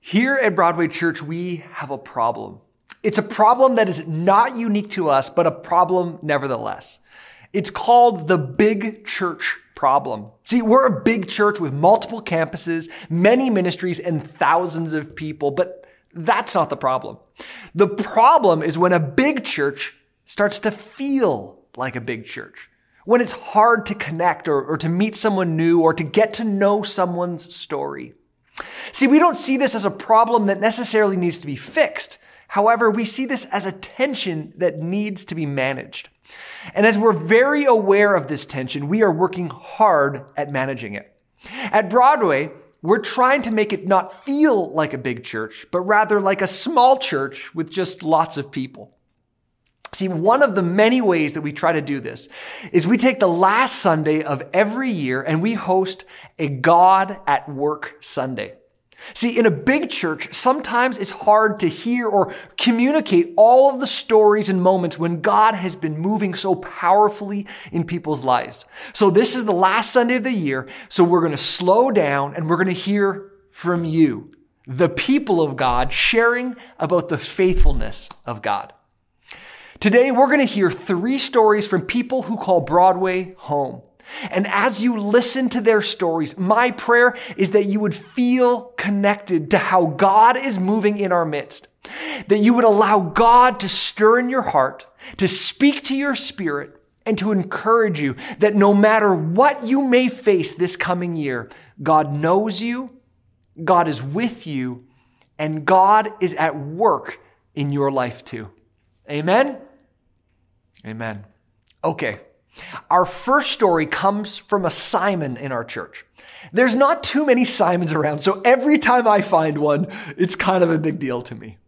Here at Broadway Church, we have a problem. It's a problem that is not unique to us, but a problem nevertheless. It's called the big church problem. See, we're a big church with multiple campuses, many ministries, and thousands of people, but that's not the problem. The problem is when a big church starts to feel like a big church. When it's hard to connect or, or to meet someone new or to get to know someone's story. See, we don't see this as a problem that necessarily needs to be fixed. However, we see this as a tension that needs to be managed. And as we're very aware of this tension, we are working hard at managing it. At Broadway, we're trying to make it not feel like a big church, but rather like a small church with just lots of people. See, one of the many ways that we try to do this is we take the last Sunday of every year and we host a God at Work Sunday. See, in a big church, sometimes it's hard to hear or communicate all of the stories and moments when God has been moving so powerfully in people's lives. So this is the last Sunday of the year, so we're going to slow down and we're going to hear from you, the people of God, sharing about the faithfulness of God. Today, we're going to hear three stories from people who call Broadway home. And as you listen to their stories, my prayer is that you would feel connected to how God is moving in our midst. That you would allow God to stir in your heart, to speak to your spirit, and to encourage you that no matter what you may face this coming year, God knows you, God is with you, and God is at work in your life too. Amen? Amen. Okay. Our first story comes from a Simon in our church. There's not too many Simons around, so every time I find one, it's kind of a big deal to me.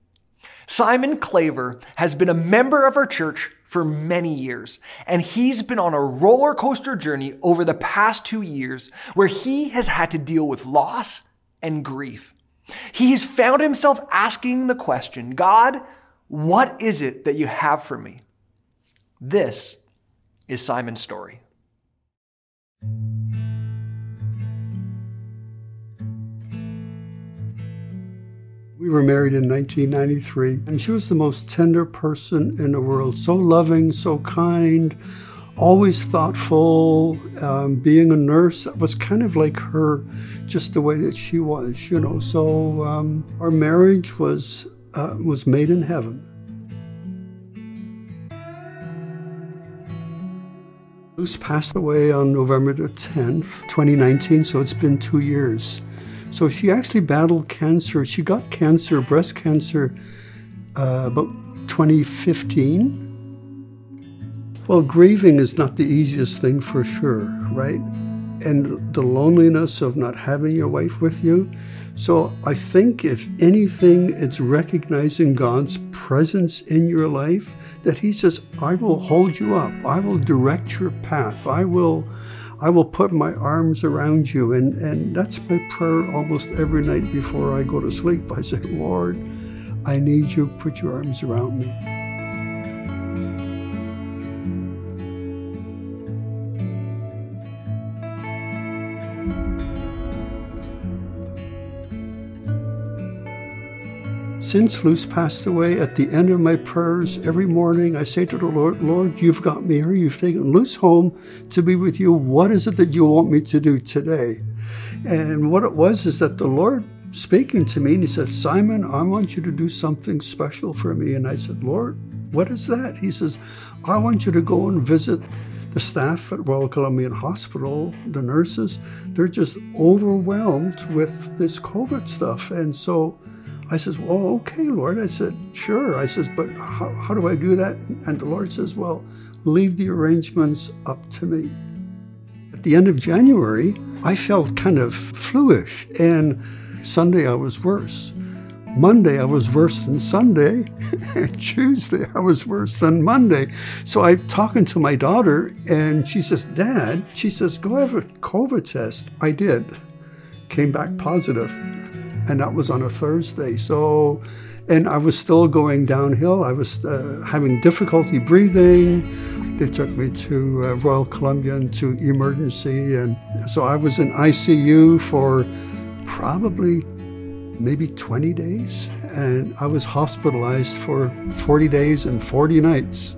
Simon Claver has been a member of our church for many years, and he's been on a roller coaster journey over the past two years where he has had to deal with loss and grief. He has found himself asking the question God, what is it that you have for me? This is Simon's story. We were married in 1993, and she was the most tender person in the world. So loving, so kind, always thoughtful. Um, being a nurse was kind of like her, just the way that she was, you know. So um, our marriage was uh, was made in heaven. Passed away on November the 10th, 2019, so it's been two years. So she actually battled cancer. She got cancer, breast cancer, uh, about 2015. Well, grieving is not the easiest thing for sure, right? And the loneliness of not having your wife with you. So I think if anything, it's recognizing God's presence in your life that he says, I will hold you up. I will direct your path. I will I will put my arms around you. And, and that's my prayer almost every night before I go to sleep. I say, Lord, I need you. Put your arms around me. Since Luce passed away, at the end of my prayers every morning, I say to the Lord, Lord, you've got me here. You've taken Luce home to be with you. What is it that you want me to do today? And what it was is that the Lord speaking to me, and He said, Simon, I want you to do something special for me. And I said, Lord, what is that? He says, I want you to go and visit the staff at Royal Columbian Hospital, the nurses, they're just overwhelmed with this COVID stuff. And so I says, well, okay, Lord. I said, sure. I says, but how, how do I do that? And the Lord says, well, leave the arrangements up to me. At the end of January, I felt kind of fluish, and Sunday I was worse. Monday I was worse than Sunday, and Tuesday I was worse than Monday. So I'm talking to my daughter, and she says, Dad, she says, go have a COVID test. I did. Came back positive and that was on a Thursday. So, and I was still going downhill. I was uh, having difficulty breathing. They took me to uh, Royal Columbian to emergency, and so I was in ICU for probably maybe 20 days. And I was hospitalized for 40 days and 40 nights.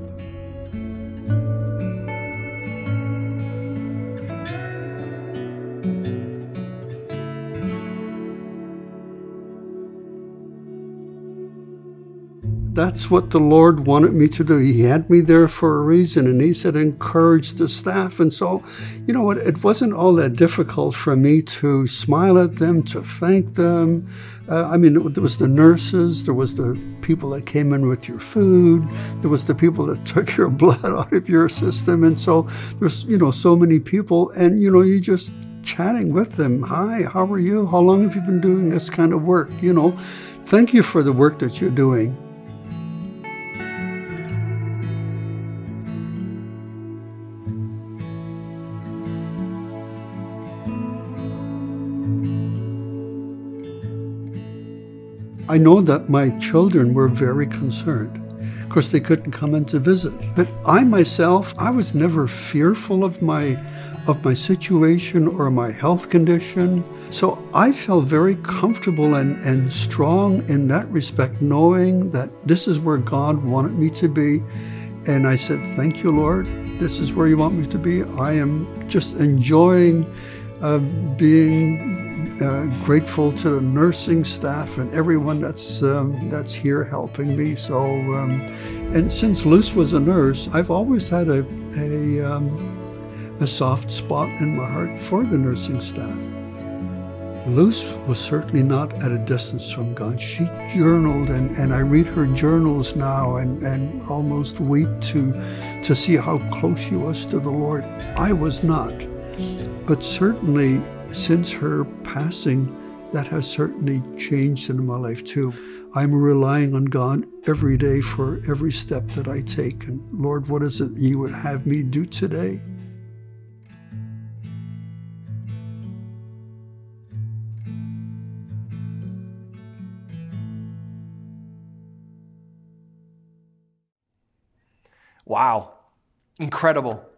That's what the Lord wanted me to do. He had me there for a reason, and He said, encourage the staff. And so, you know what? It wasn't all that difficult for me to smile at them, to thank them. Uh, I mean, there was the nurses, there was the people that came in with your food, there was the people that took your blood out of your system. And so there's, you know, so many people, and, you know, you just chatting with them. Hi, how are you? How long have you been doing this kind of work? You know, thank you for the work that you're doing. I know that my children were very concerned. Of course, they couldn't come in to visit. But I myself, I was never fearful of my of my situation or my health condition. So I felt very comfortable and, and strong in that respect, knowing that this is where God wanted me to be. And I said, Thank you, Lord. This is where you want me to be. I am just enjoying uh, being uh, grateful to the nursing staff and everyone that's um, that's here helping me. So, um, and since Luce was a nurse, I've always had a a, um, a soft spot in my heart for the nursing staff. Luce was certainly not at a distance from God. She journaled, and, and I read her journals now and, and almost weep to, to see how close she was to the Lord. I was not. But certainly since her passing, that has certainly changed in my life too. I'm relying on God every day for every step that I take. And Lord, what is it you would have me do today? Wow. Incredible.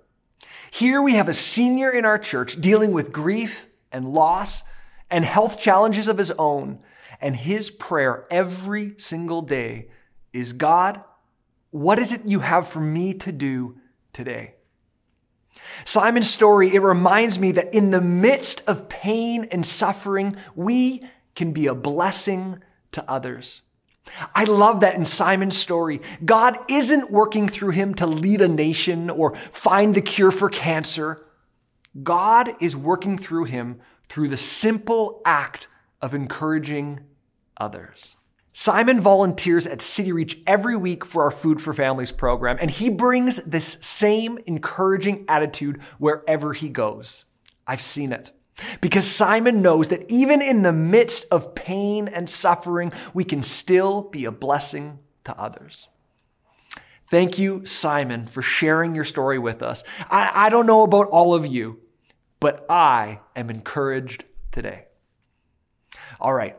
Here we have a senior in our church dealing with grief and loss and health challenges of his own. And his prayer every single day is God, what is it you have for me to do today? Simon's story, it reminds me that in the midst of pain and suffering, we can be a blessing to others. I love that in Simon's story, God isn't working through him to lead a nation or find the cure for cancer. God is working through him through the simple act of encouraging others. Simon volunteers at City Reach every week for our Food for Families program, and he brings this same encouraging attitude wherever he goes. I've seen it. Because Simon knows that even in the midst of pain and suffering, we can still be a blessing to others. Thank you, Simon, for sharing your story with us. I, I don't know about all of you, but I am encouraged today. All right.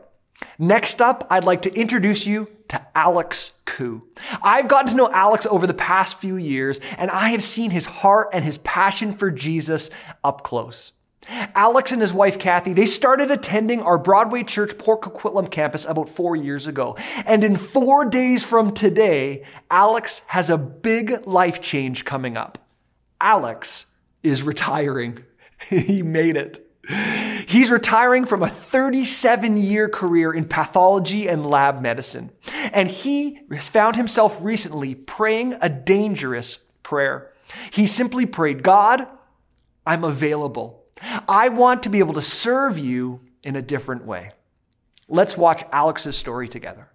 Next up, I'd like to introduce you to Alex Koo. I've gotten to know Alex over the past few years, and I have seen his heart and his passion for Jesus up close. Alex and his wife Kathy, they started attending our Broadway Church Port Coquitlam campus about four years ago. And in four days from today, Alex has a big life change coming up. Alex is retiring. he made it. He's retiring from a 37 year career in pathology and lab medicine. And he has found himself recently praying a dangerous prayer. He simply prayed, God, I'm available. I want to be able to serve you in a different way. Let's watch Alex's story together.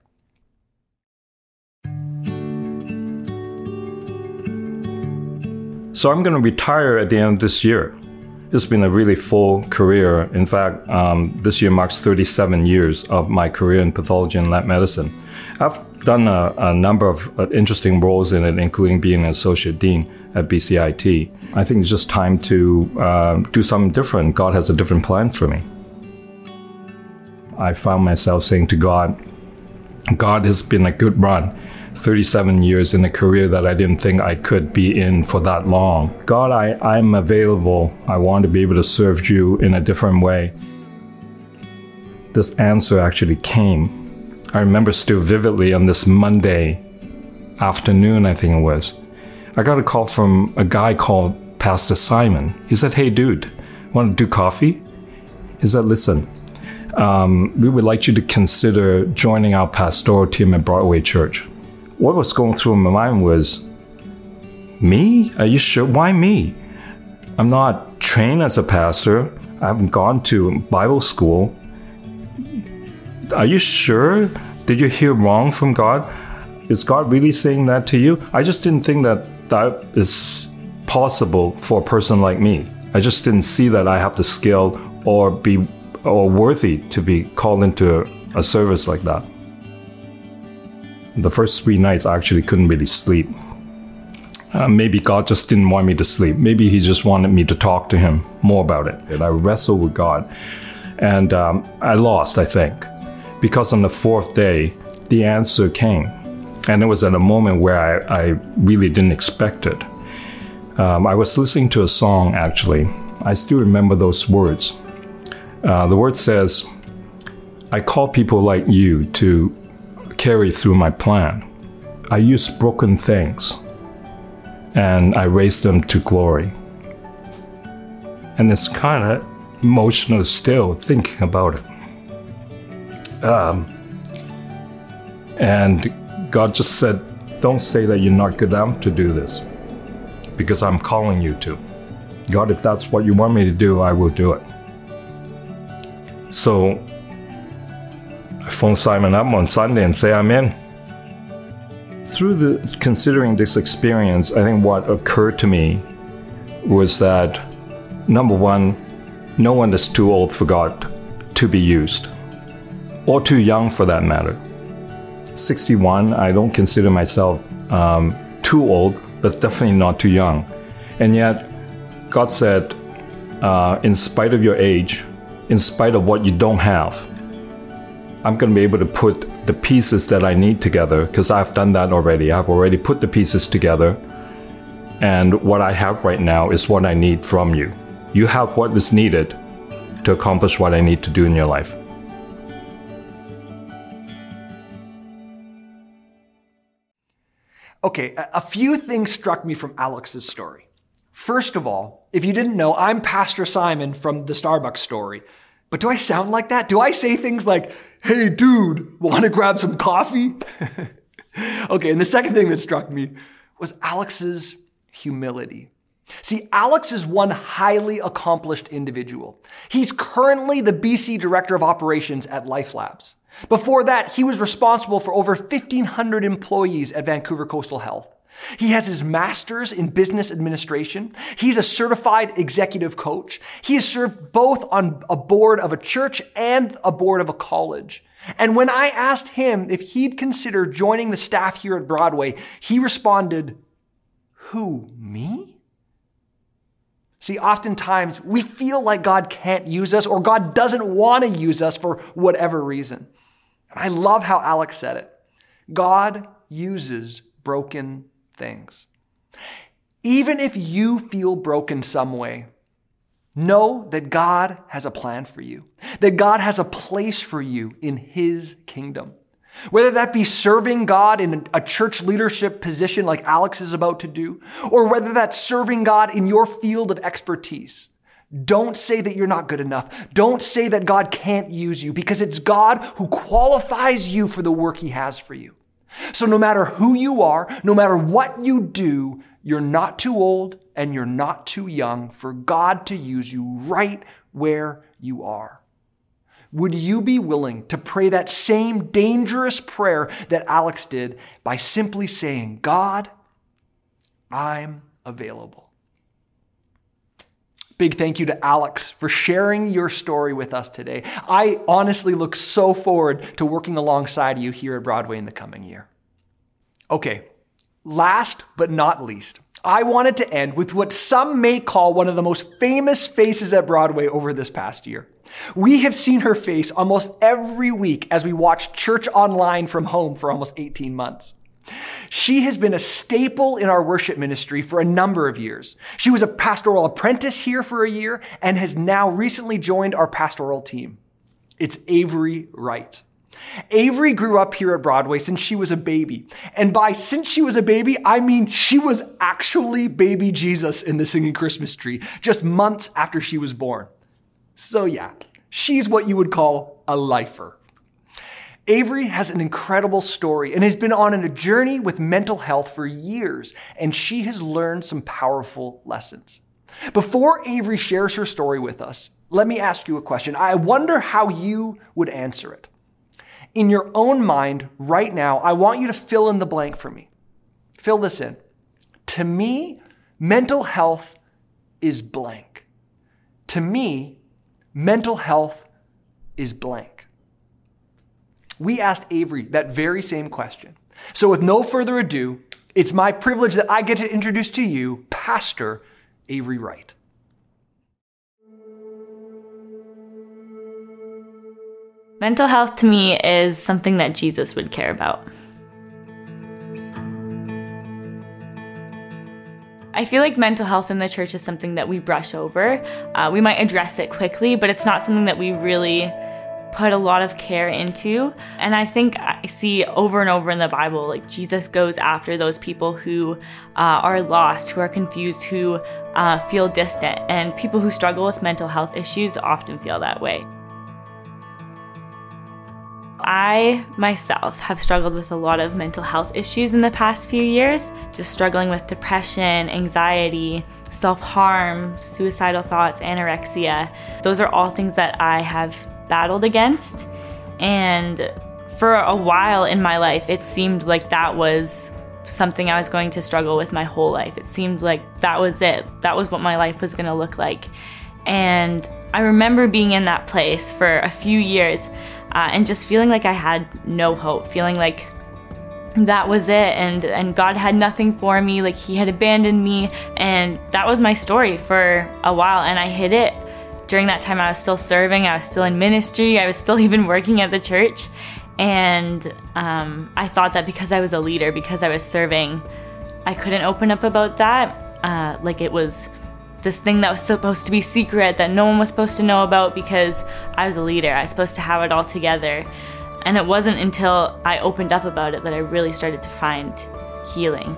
So I'm going to retire at the end of this year. It's been a really full career. In fact, um, this year marks 37 years of my career in pathology and lab medicine. I've done a, a number of uh, interesting roles in it, including being an associate dean at BCIT. I think it's just time to uh, do something different. God has a different plan for me. I found myself saying to God, God has been a good run. 37 years in a career that I didn't think I could be in for that long. God, I, I'm available. I want to be able to serve you in a different way. this answer actually came. I remember still vividly on this Monday afternoon, I think it was. I got a call from a guy called Pastor Simon. He said, Hey, dude, want to do coffee? He said, Listen, um, we would like you to consider joining our pastoral team at Broadway Church. What was going through my mind was, Me? Are you sure? Why me? I'm not trained as a pastor. I haven't gone to Bible school. Are you sure? Did you hear wrong from God? Is God really saying that to you? I just didn't think that that is possible for a person like me. I just didn't see that I have the skill or be or worthy to be called into a, service like that. The first three nights I actually couldn't really sleep. Uh, maybe God just didn't want me to sleep. Maybe He just wanted me to talk to Him more about it. And I wrestled with God. And um, I lost, I think. Because on the fourth day, the answer came. And it was at a moment where I, I really didn't expect it. Um, I was listening to a song, actually. I still remember those words. Uh, the word says, I call people like you to carry through my plan. I use broken things and I raise them to glory. And it's kind of emotional still thinking about it. Um, and God just said, Don't say that you're not good enough to do this because I'm calling you to. God, if that's what you want me to do, I will do it. So I phone Simon up on Sunday and say I'm in. Through the considering this experience, I think what occurred to me was that number one, no one is too old for God to be used, or too young for that matter. 61, I don't consider myself um, too old, but definitely not too young. And yet, God said, uh, in spite of your age, in spite of what you don't have, I'm going to be able to put the pieces that I need together because I've done that already. I've already put the pieces together. And what I have right now is what I need from you. You have what is needed to accomplish what I need to do in your life. Okay, a few things struck me from Alex's story. First of all, if you didn't know, I'm Pastor Simon from the Starbucks story. But do I sound like that? Do I say things like, hey, dude, want to grab some coffee? okay, and the second thing that struck me was Alex's humility. See, Alex is one highly accomplished individual. He's currently the BC Director of Operations at Life Labs. Before that, he was responsible for over 1,500 employees at Vancouver Coastal Health. He has his master's in business administration. He's a certified executive coach. He has served both on a board of a church and a board of a college. And when I asked him if he'd consider joining the staff here at Broadway, he responded, Who, me? See, oftentimes we feel like God can't use us or God doesn't want to use us for whatever reason. And I love how Alex said it. God uses broken things. Even if you feel broken some way, know that God has a plan for you, that God has a place for you in His kingdom. Whether that be serving God in a church leadership position like Alex is about to do, or whether that's serving God in your field of expertise. Don't say that you're not good enough. Don't say that God can't use you because it's God who qualifies you for the work He has for you. So no matter who you are, no matter what you do, you're not too old and you're not too young for God to use you right where you are. Would you be willing to pray that same dangerous prayer that Alex did by simply saying, God, I'm available? Big thank you to Alex for sharing your story with us today. I honestly look so forward to working alongside you here at Broadway in the coming year. Okay, last but not least, I wanted to end with what some may call one of the most famous faces at Broadway over this past year. We have seen her face almost every week as we watch church online from home for almost 18 months. She has been a staple in our worship ministry for a number of years. She was a pastoral apprentice here for a year and has now recently joined our pastoral team. It's Avery Wright. Avery grew up here at Broadway since she was a baby. And by since she was a baby, I mean she was actually baby Jesus in the singing Christmas tree just months after she was born. So yeah, she's what you would call a lifer. Avery has an incredible story and has been on a journey with mental health for years, and she has learned some powerful lessons. Before Avery shares her story with us, let me ask you a question. I wonder how you would answer it. In your own mind, right now, I want you to fill in the blank for me. Fill this in. To me, mental health is blank. To me, mental health is blank. We asked Avery that very same question. So, with no further ado, it's my privilege that I get to introduce to you Pastor Avery Wright. Mental health to me is something that Jesus would care about. I feel like mental health in the church is something that we brush over. Uh, we might address it quickly, but it's not something that we really put a lot of care into. And I think I see over and over in the Bible, like Jesus goes after those people who uh, are lost, who are confused, who uh, feel distant. And people who struggle with mental health issues often feel that way. I myself have struggled with a lot of mental health issues in the past few years, just struggling with depression, anxiety, self harm, suicidal thoughts, anorexia. Those are all things that I have battled against. And for a while in my life, it seemed like that was something I was going to struggle with my whole life. It seemed like that was it, that was what my life was going to look like. And I remember being in that place for a few years uh, and just feeling like I had no hope, feeling like that was it and and God had nothing for me like he had abandoned me and that was my story for a while and I hid it during that time I was still serving I was still in ministry I was still even working at the church and um, I thought that because I was a leader because I was serving I couldn't open up about that uh, like it was this thing that was supposed to be secret that no one was supposed to know about because I was a leader. I was supposed to have it all together. And it wasn't until I opened up about it that I really started to find healing.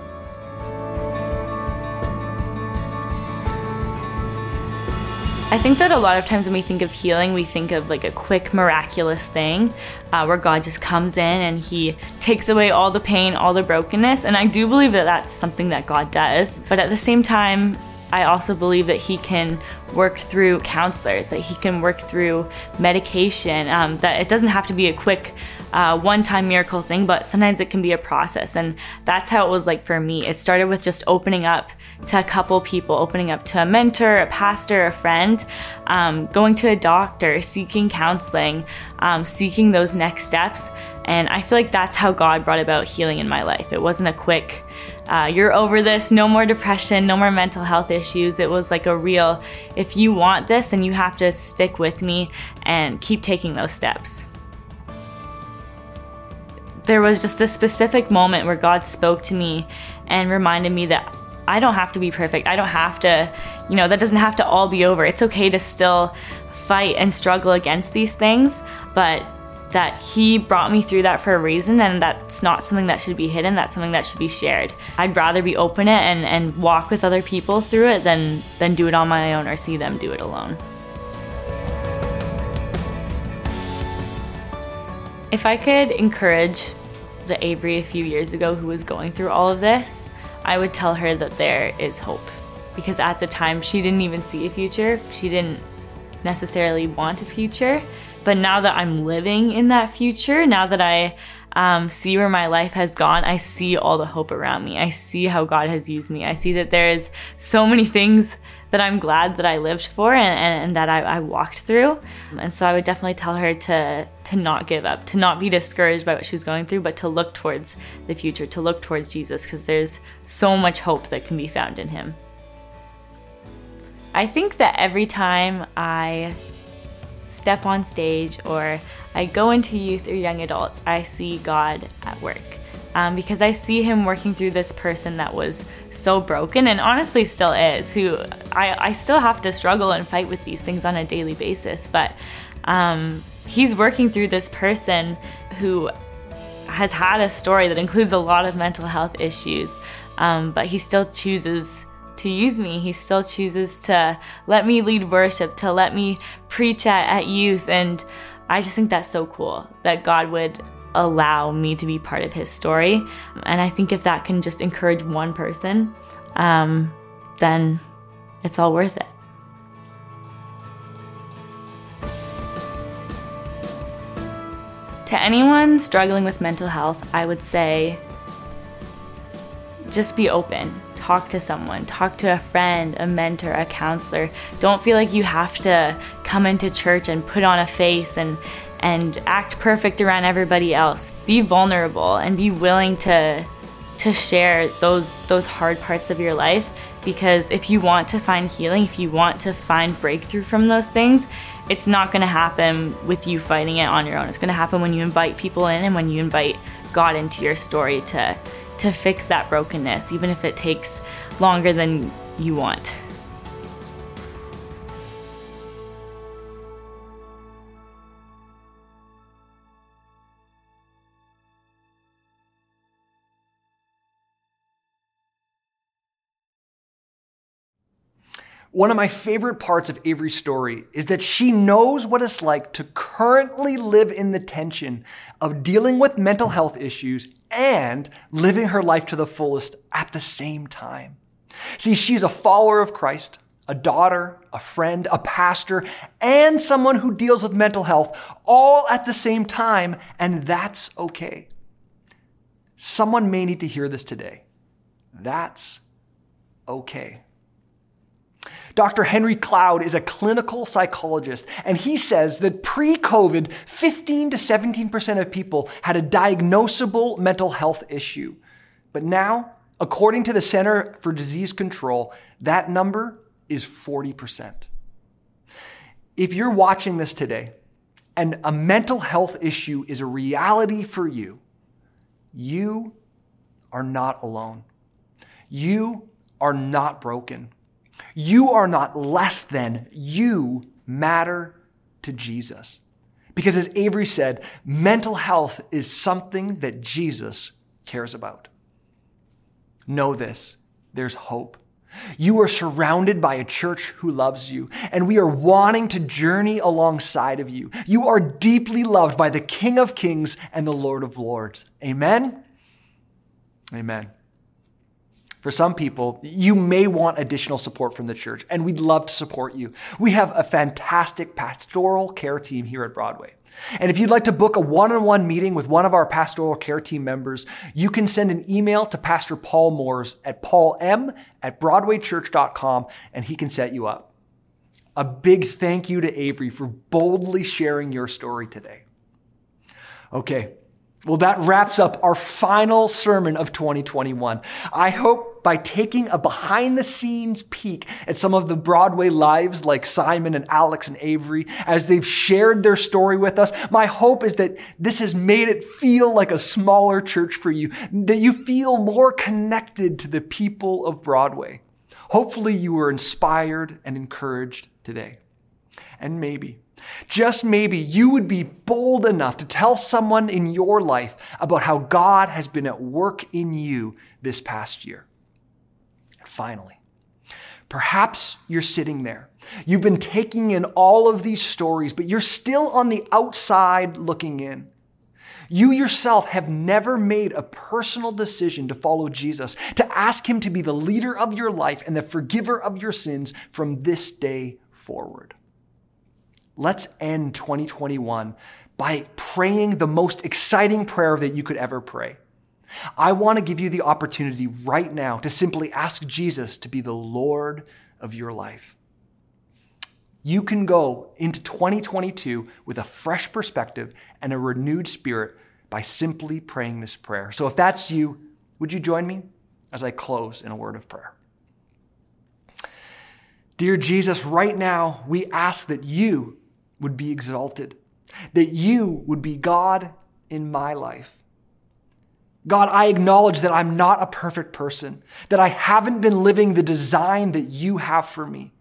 I think that a lot of times when we think of healing, we think of like a quick, miraculous thing uh, where God just comes in and He takes away all the pain, all the brokenness. And I do believe that that's something that God does. But at the same time, I also believe that he can work through counselors, that he can work through medication, um, that it doesn't have to be a quick uh, one time miracle thing, but sometimes it can be a process. And that's how it was like for me. It started with just opening up to a couple people, opening up to a mentor, a pastor, a friend, um, going to a doctor, seeking counseling, um, seeking those next steps. And I feel like that's how God brought about healing in my life. It wasn't a quick, uh, you're over this, no more depression, no more mental health issues. It was like a real, if you want this, then you have to stick with me and keep taking those steps. There was just this specific moment where God spoke to me and reminded me that I don't have to be perfect. I don't have to, you know, that doesn't have to all be over. It's okay to still fight and struggle against these things, but that he brought me through that for a reason and that's not something that should be hidden that's something that should be shared. I'd rather be open it and, and walk with other people through it than than do it on my own or see them do it alone. If i could encourage the avery a few years ago who was going through all of this i would tell her that there is hope. Because at the time she didn't even see a future. She didn't necessarily want a future but now that I'm living in that future, now that I um, see where my life has gone, I see all the hope around me. I see how God has used me. I see that there's so many things that I'm glad that I lived for and, and, and that I, I, walked through. And so I would definitely tell her to to not give up, to not be discouraged by what she was going through, but to look towards the future, to look towards Jesus, because there's so much hope that can be found in Him. I think that every time I step on stage or I go into youth or young adults, I see God at work. Um, because I see him working through this person that was so broken and honestly still is, who I, I still have to struggle and fight with these things on a daily basis. But um, He's working through this person who has had a story that includes a lot of mental health issues, um, but he still chooses to use me. He still chooses to let me lead worship, to let me preach at, at youth. And I just think that's so cool that God would allow me to be part of his story. And I think if that can just encourage one person, um, then it's all worth it. To anyone struggling with mental health, I would say just be open. Talk to someone, talk to a friend, a mentor, a counselor. Don't feel like you have to come into church and put on a face and and act perfect around everybody else. Be vulnerable and be willing to to share those those hard parts of your life because if you want to find healing, if you want to find breakthrough from those things, it's not going to happen with you fighting it on your own. It's going to happen when you invite people in and when you invite God into your story to to fix that brokenness, even if it takes longer than you want. One of my favorite parts of Avery's story is that she knows what it's like to currently live in the tension of dealing with mental health issues and living her life to the fullest at the same time. See, she's a follower of Christ, a daughter, a friend, a pastor, and someone who deals with mental health all at the same time, and that's okay. Someone may need to hear this today. That's okay. Dr. Henry Cloud is a clinical psychologist, and he says that pre COVID, 15 to 17% of people had a diagnosable mental health issue. But now, according to the Center for Disease Control, that number is 40%. If you're watching this today and a mental health issue is a reality for you, you are not alone. You are not broken. You are not less than, you matter to Jesus. Because as Avery said, mental health is something that Jesus cares about. Know this there's hope. You are surrounded by a church who loves you, and we are wanting to journey alongside of you. You are deeply loved by the King of Kings and the Lord of Lords. Amen? Amen. For some people, you may want additional support from the church, and we'd love to support you. We have a fantastic pastoral care team here at Broadway. And if you'd like to book a one on one meeting with one of our pastoral care team members, you can send an email to Pastor Paul Moores at paulm at broadwaychurch.com and he can set you up. A big thank you to Avery for boldly sharing your story today. Okay, well, that wraps up our final sermon of 2021. I hope by taking a behind the scenes peek at some of the Broadway lives like Simon and Alex and Avery as they've shared their story with us, my hope is that this has made it feel like a smaller church for you, that you feel more connected to the people of Broadway. Hopefully, you were inspired and encouraged today. And maybe, just maybe you would be bold enough to tell someone in your life about how God has been at work in you this past year. And finally, perhaps you're sitting there. You've been taking in all of these stories, but you're still on the outside looking in. You yourself have never made a personal decision to follow Jesus, to ask Him to be the leader of your life and the forgiver of your sins from this day forward. Let's end 2021 by praying the most exciting prayer that you could ever pray. I want to give you the opportunity right now to simply ask Jesus to be the Lord of your life. You can go into 2022 with a fresh perspective and a renewed spirit by simply praying this prayer. So if that's you, would you join me as I close in a word of prayer? Dear Jesus, right now we ask that you would be exalted, that you would be God in my life. God, I acknowledge that I'm not a perfect person, that I haven't been living the design that you have for me.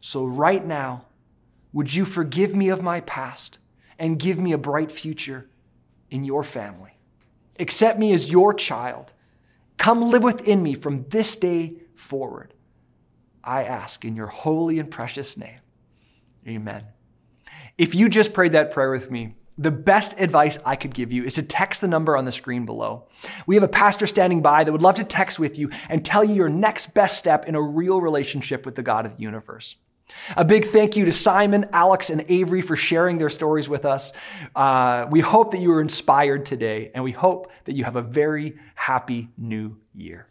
So, right now, would you forgive me of my past and give me a bright future in your family. Accept me as your child. Come live within me from this day forward. I ask in your holy and precious name. Amen. If you just prayed that prayer with me, the best advice I could give you is to text the number on the screen below. We have a pastor standing by that would love to text with you and tell you your next best step in a real relationship with the God of the universe. A big thank you to Simon, Alex, and Avery for sharing their stories with us. Uh, we hope that you were inspired today, and we hope that you have a very happy new year.